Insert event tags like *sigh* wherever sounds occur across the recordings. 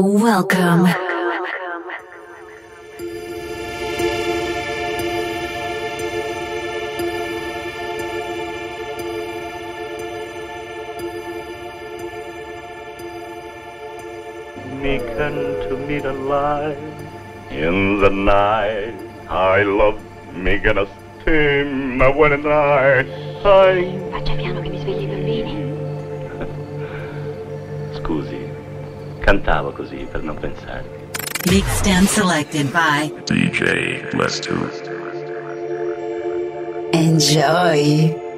Welcome. Meekin to meet alive in the night. I love Megan a steam when and I. I. Faccia piano che mi svegli i bambini. *laughs* Scusi, cantavo così per non pensare. Mixed and selected by DJ Two. Enjoy.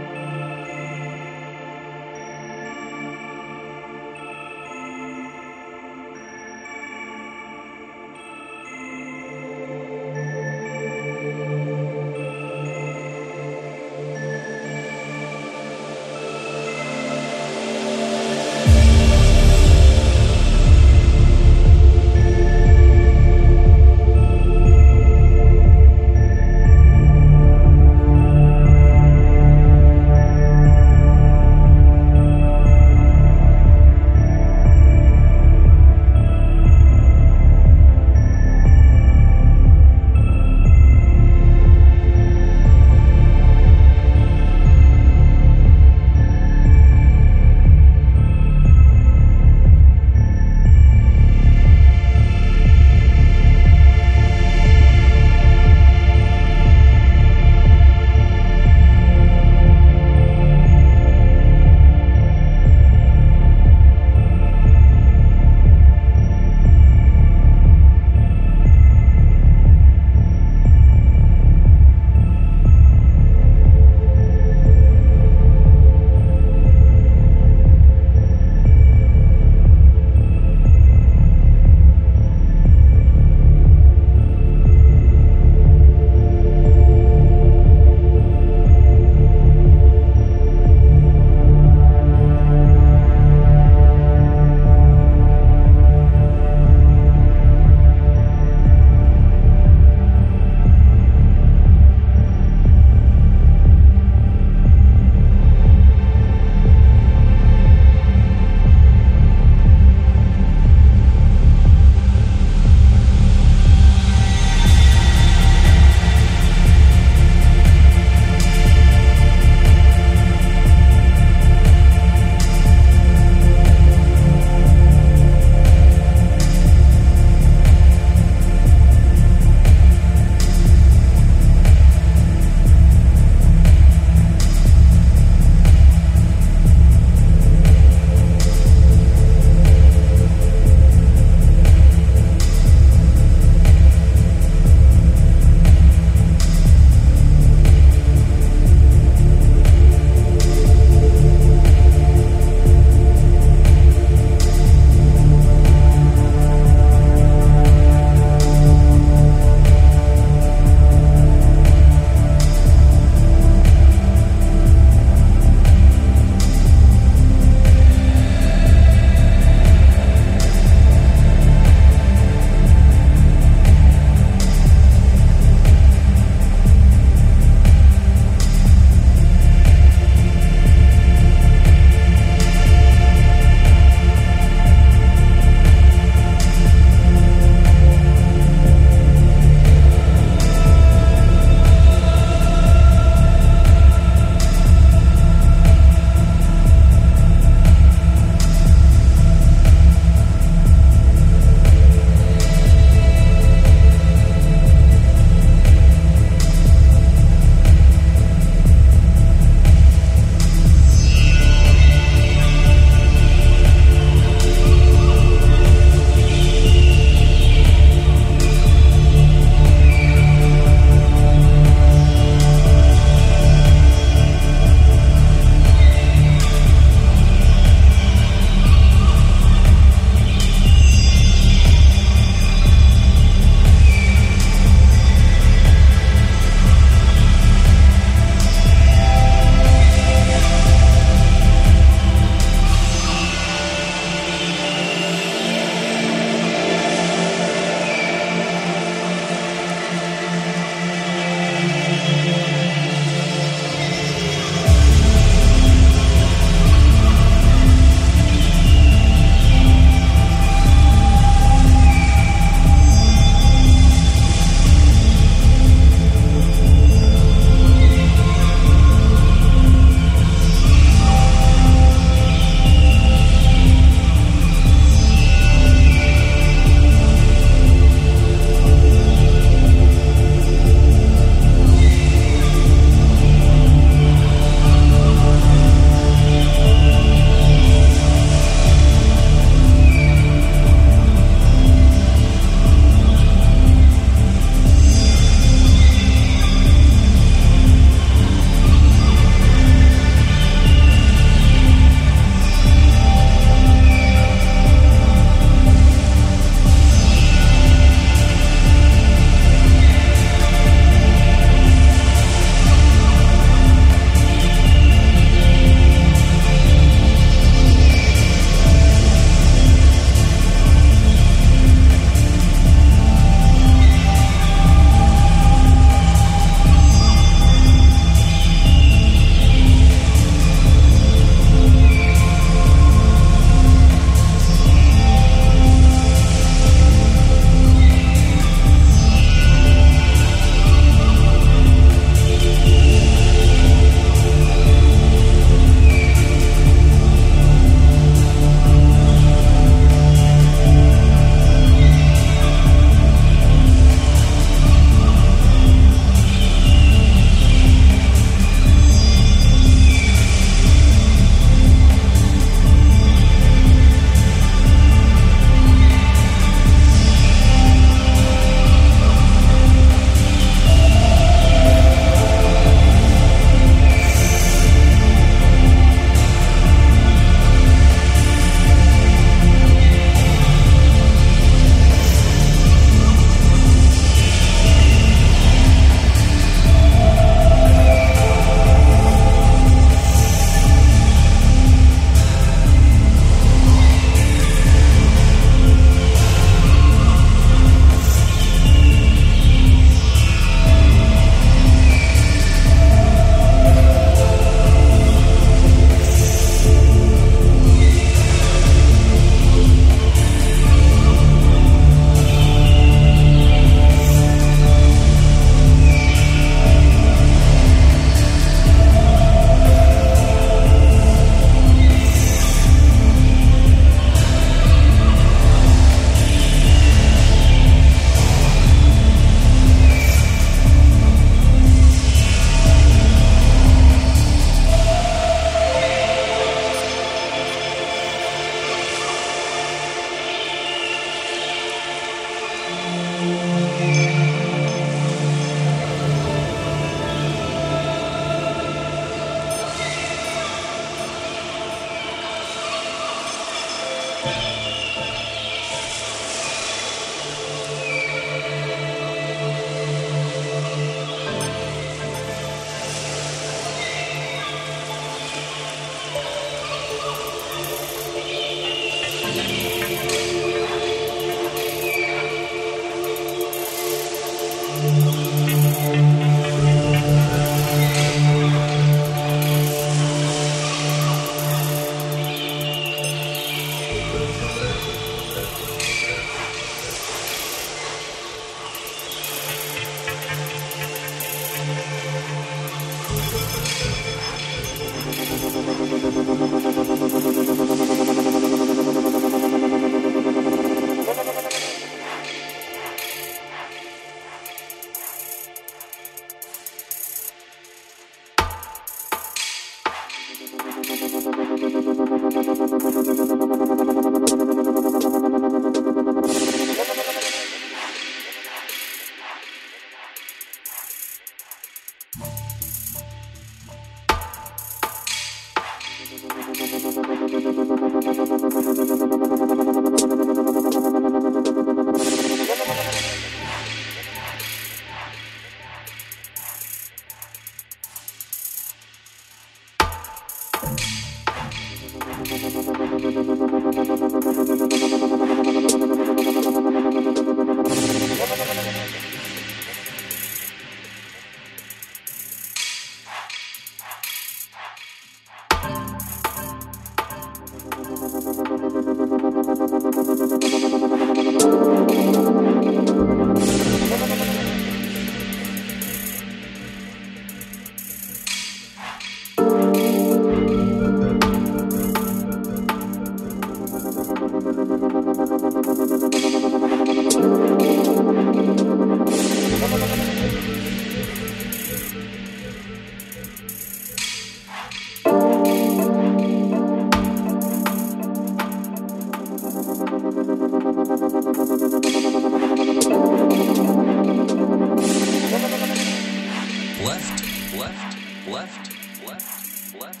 left, left, left, left,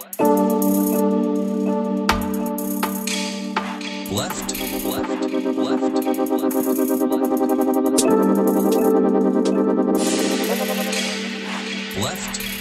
left. Left, left, left, left, left. Left.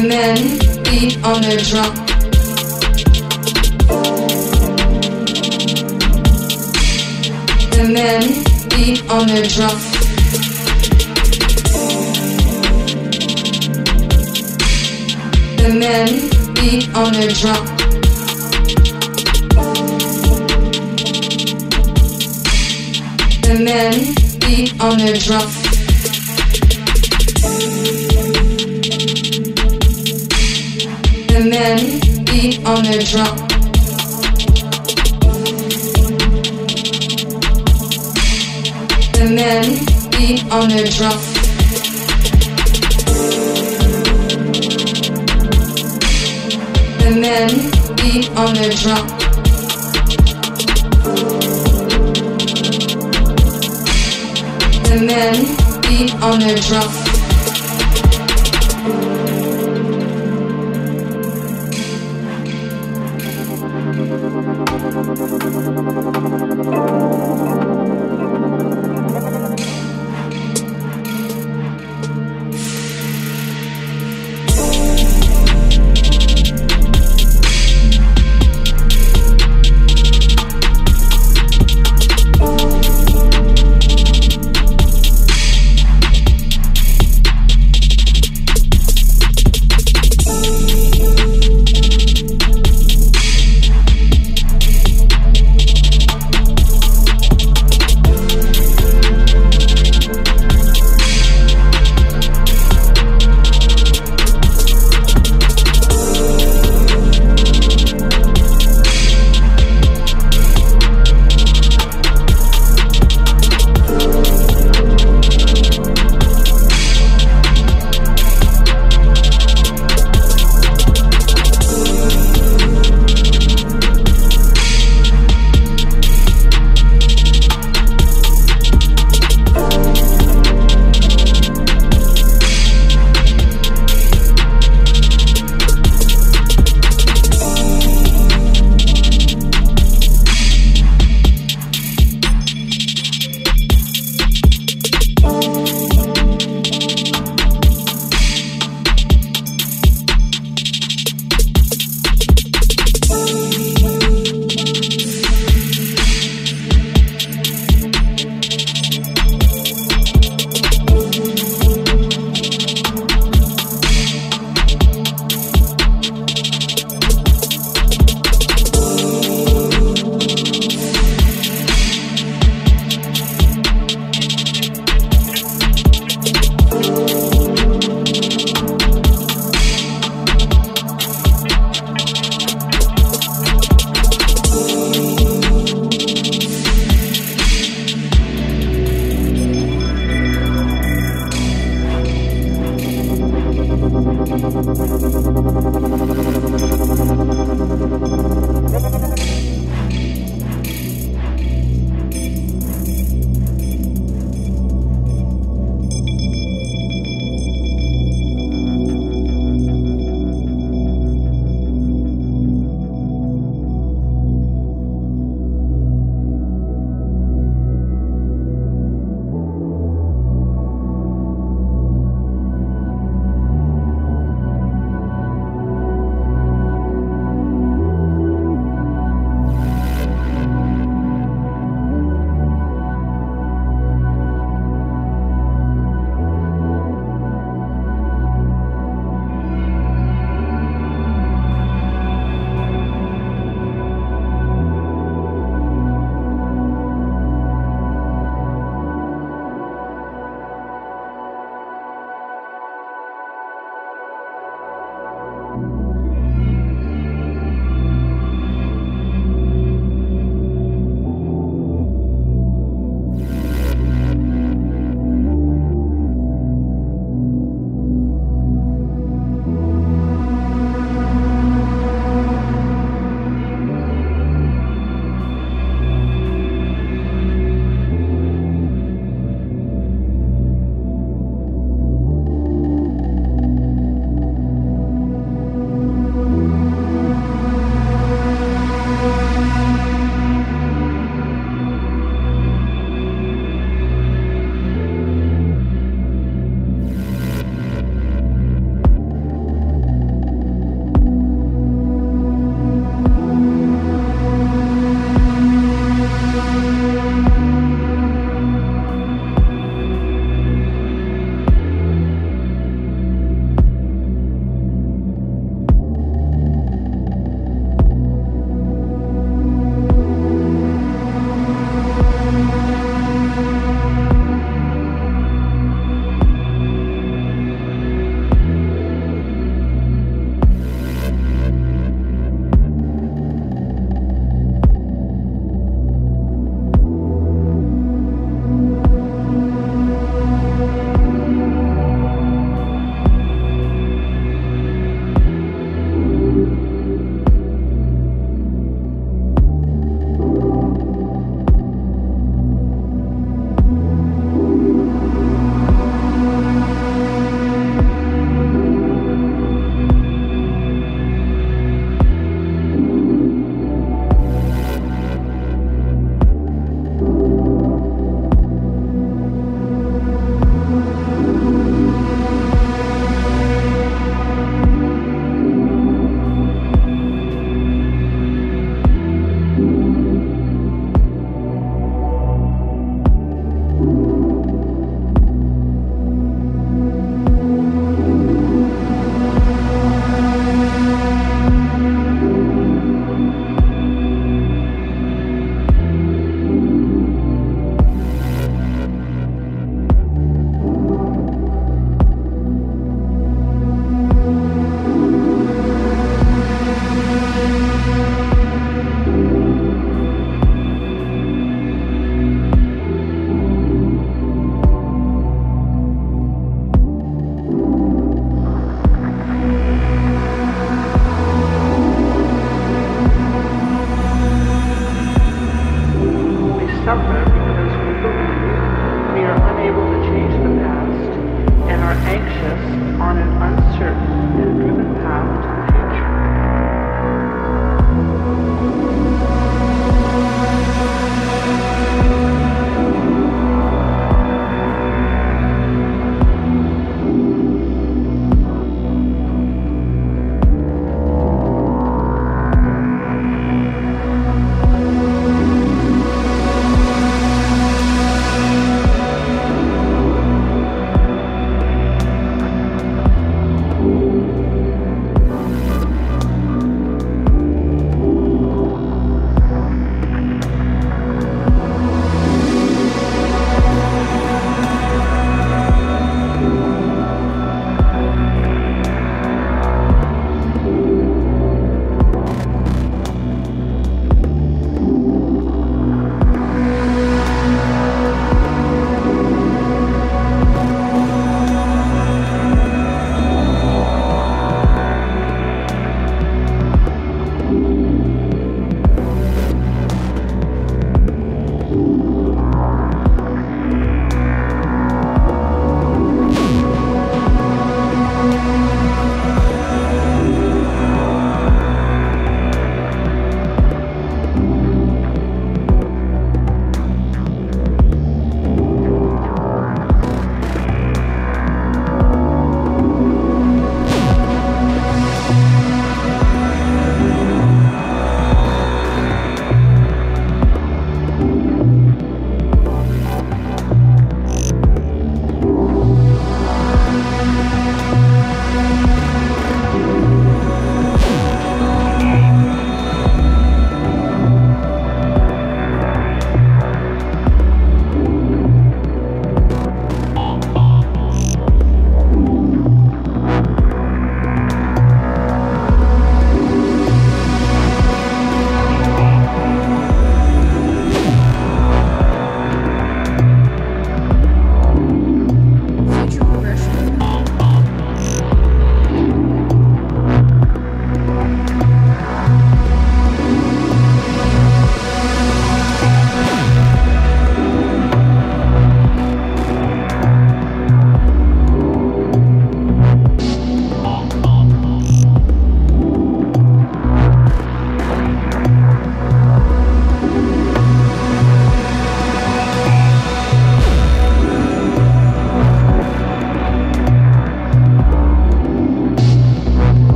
the men beat on the drum. The men beat on the drum. The men beat on the drum. The men beat on their drum. the men beat on their drum. The men beat on their drum. The men beat on their drum. The men beat on their drum.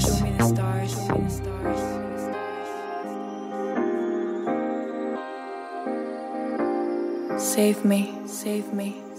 stars. Show me the stars. Show me the stars. Save me, save me.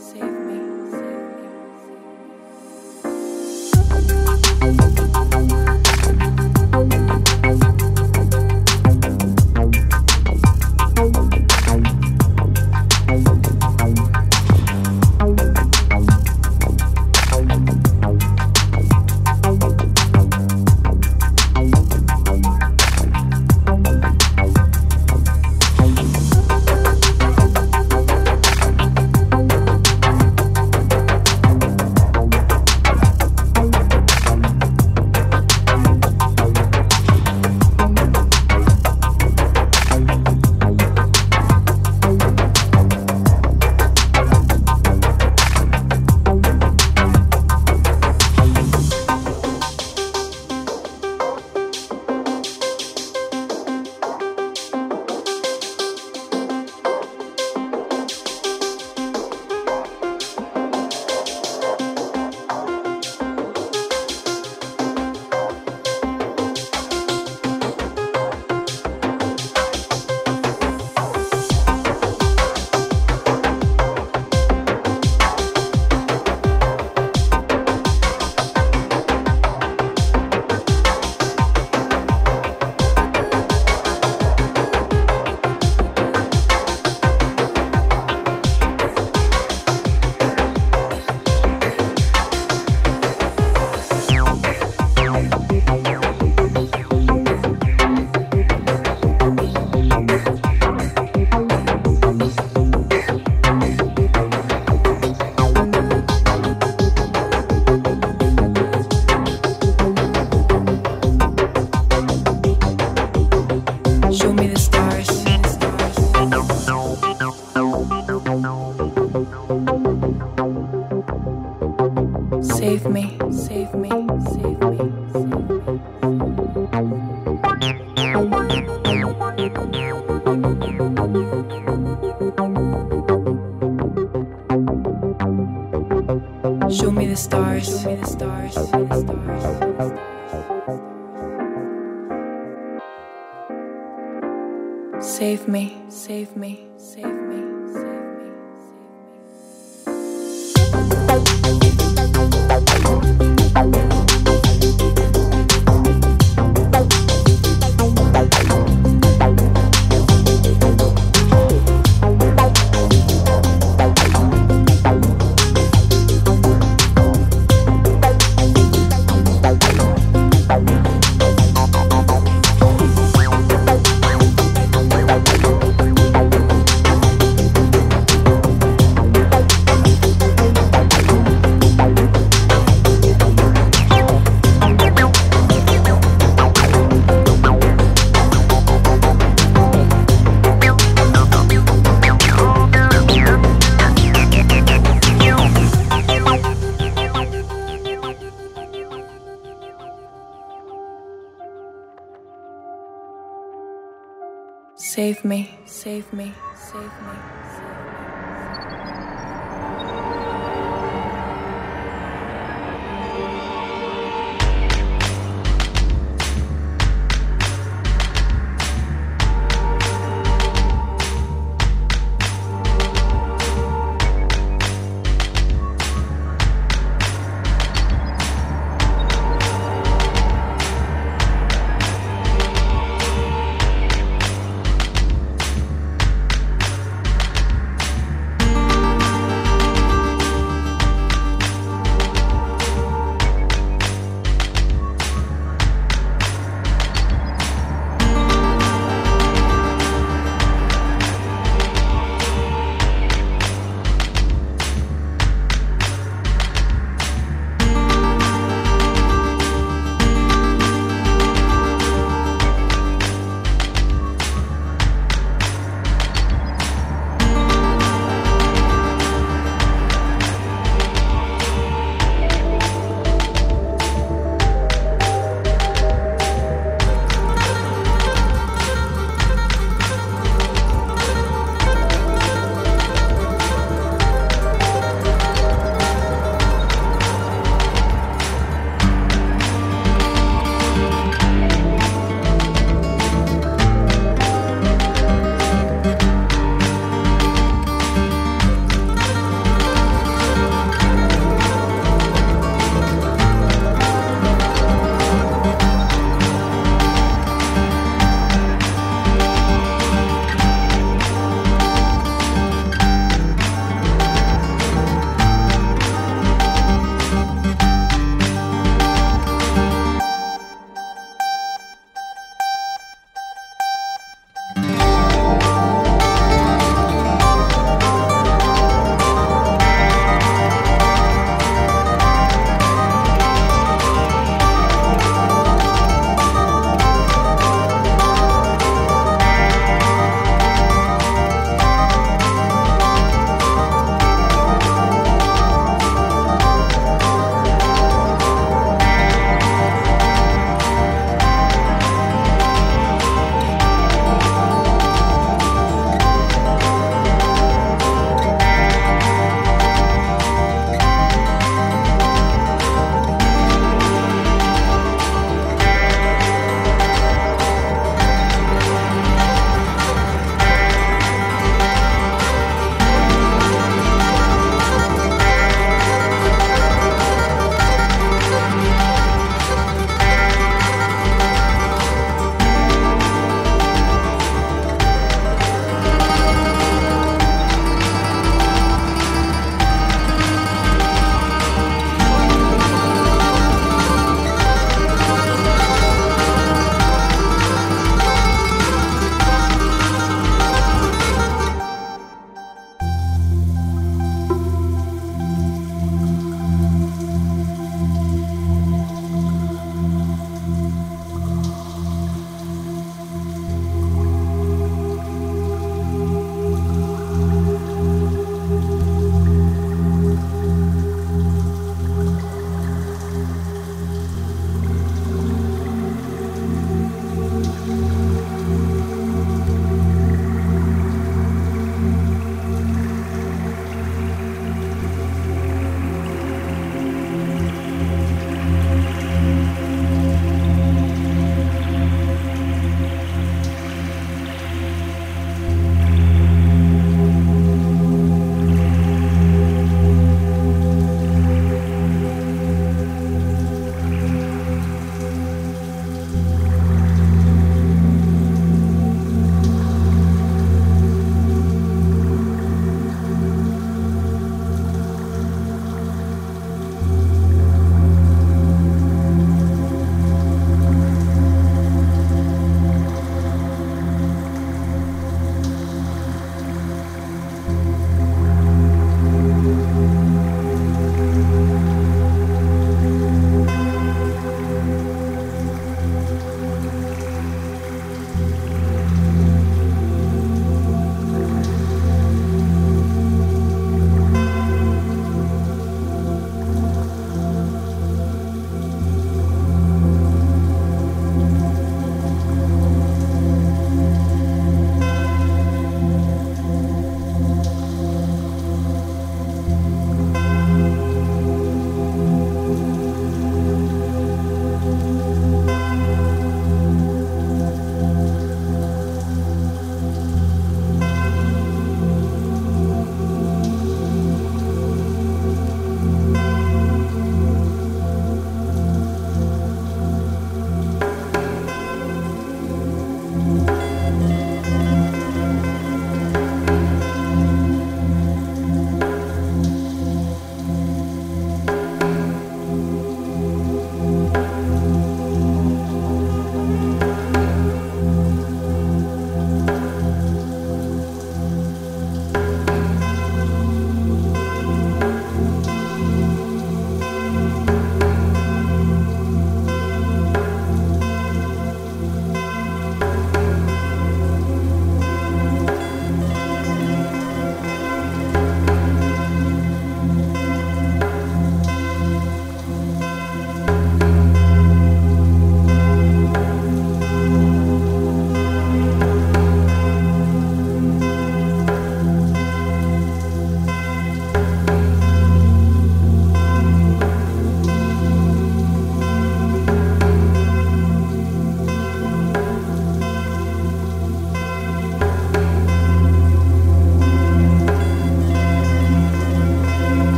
me.